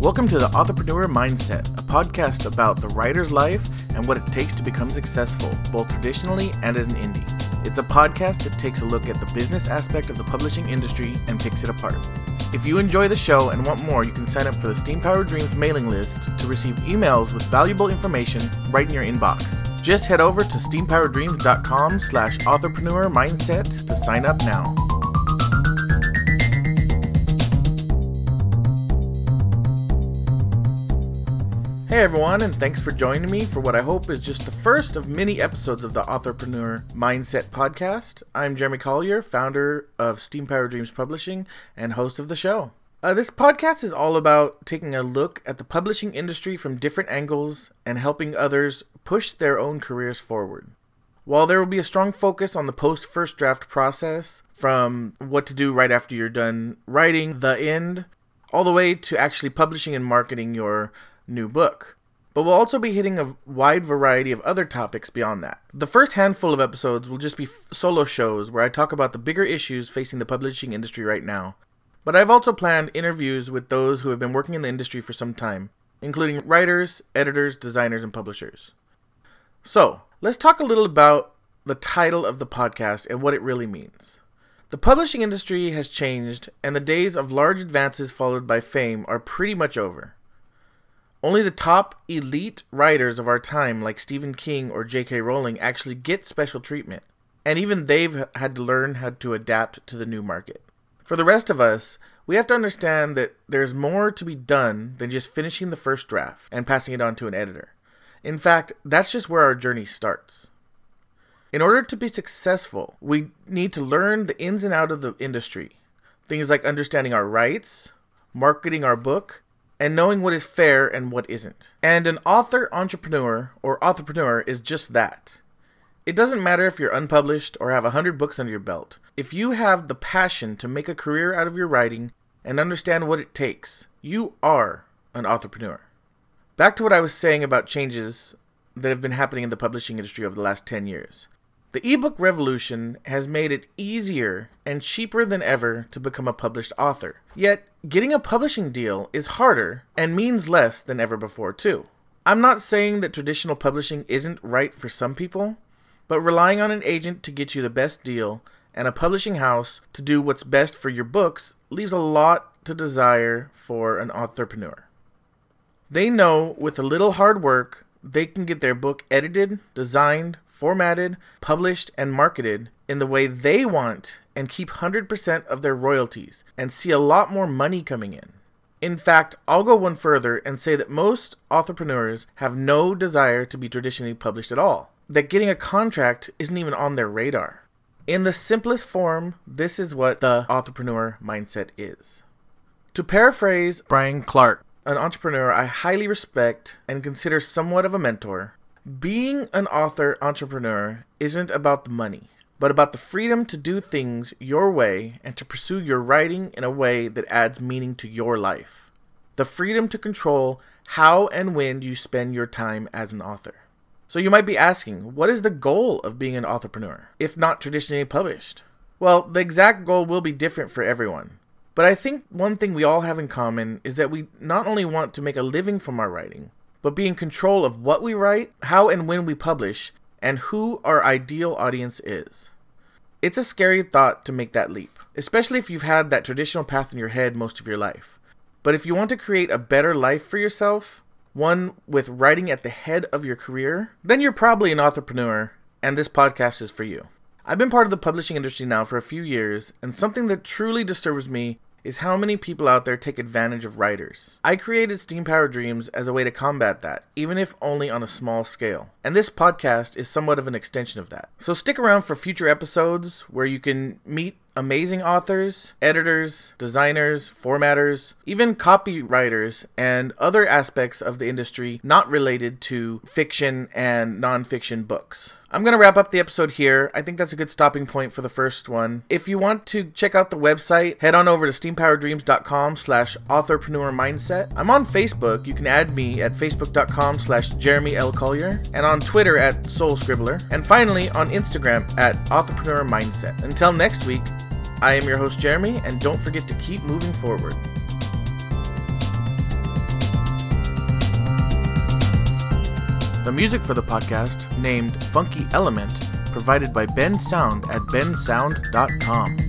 Welcome to the Authorpreneur Mindset, a podcast about the writer's life and what it takes to become successful, both traditionally and as an indie. It's a podcast that takes a look at the business aspect of the publishing industry and picks it apart. If you enjoy the show and want more, you can sign up for the Steam Power Dreams mailing list to receive emails with valuable information right in your inbox. Just head over to steampoweredreams.com slash authorpreneur mindset to sign up now. Hey everyone, and thanks for joining me for what I hope is just the first of many episodes of the Authorpreneur Mindset podcast. I'm Jeremy Collier, founder of Steam Power Dreams Publishing and host of the show. Uh, this podcast is all about taking a look at the publishing industry from different angles and helping others push their own careers forward. While there will be a strong focus on the post first draft process, from what to do right after you're done writing, the end, all the way to actually publishing and marketing your new book. But we'll also be hitting a wide variety of other topics beyond that. The first handful of episodes will just be solo shows where I talk about the bigger issues facing the publishing industry right now. But I've also planned interviews with those who have been working in the industry for some time, including writers, editors, designers, and publishers. So, let's talk a little about the title of the podcast and what it really means. The publishing industry has changed, and the days of large advances followed by fame are pretty much over. Only the top elite writers of our time, like Stephen King or J.K. Rowling, actually get special treatment. And even they've had to learn how to adapt to the new market. For the rest of us, we have to understand that there's more to be done than just finishing the first draft and passing it on to an editor. In fact, that's just where our journey starts. In order to be successful, we need to learn the ins and outs of the industry. Things like understanding our rights, marketing our book, and knowing what is fair and what isn't. And an author entrepreneur or authorpreneur is just that. It doesn't matter if you're unpublished or have a 100 books under your belt. If you have the passion to make a career out of your writing and understand what it takes, you are an authorpreneur. Back to what I was saying about changes that have been happening in the publishing industry over the last 10 years. The ebook revolution has made it easier and cheaper than ever to become a published author. Yet, getting a publishing deal is harder and means less than ever before, too. I'm not saying that traditional publishing isn't right for some people, but relying on an agent to get you the best deal and a publishing house to do what's best for your books leaves a lot to desire for an authorpreneur. They know with a little hard work, they can get their book edited, designed, formatted, published, and marketed in the way they want and keep 100% of their royalties and see a lot more money coming in. In fact, I'll go one further and say that most authorpreneurs have no desire to be traditionally published at all, that getting a contract isn't even on their radar. In the simplest form, this is what the authorpreneur mindset is. To paraphrase Brian Clark, an entrepreneur I highly respect and consider somewhat of a mentor, being an author entrepreneur isn't about the money, but about the freedom to do things your way and to pursue your writing in a way that adds meaning to your life. The freedom to control how and when you spend your time as an author. So you might be asking, what is the goal of being an authorpreneur, if not traditionally published? Well, the exact goal will be different for everyone. But I think one thing we all have in common is that we not only want to make a living from our writing, but be in control of what we write, how and when we publish, and who our ideal audience is. It's a scary thought to make that leap, especially if you've had that traditional path in your head most of your life. But if you want to create a better life for yourself, one with writing at the head of your career, then you're probably an authorpreneur, and this podcast is for you. I've been part of the publishing industry now for a few years, and something that truly disturbs me is how many people out there take advantage of writers. I created Steam Power Dreams as a way to combat that, even if only on a small scale. And this podcast is somewhat of an extension of that. So stick around for future episodes where you can meet amazing authors, editors, designers, formatters, even copywriters, and other aspects of the industry not related to fiction and nonfiction books. I'm going to wrap up the episode here. I think that's a good stopping point for the first one. If you want to check out the website, head on over to steampoweredreams.com slash authorpreneur mindset. I'm on Facebook. You can add me at facebook.com slash Jeremy L. Collier and on Twitter at Soul Scribbler. And finally on Instagram at authorpreneur mindset. Until next week, I am your host, Jeremy, and don't forget to keep moving forward. The music for the podcast, named Funky Element, provided by Bensound at bensound.com.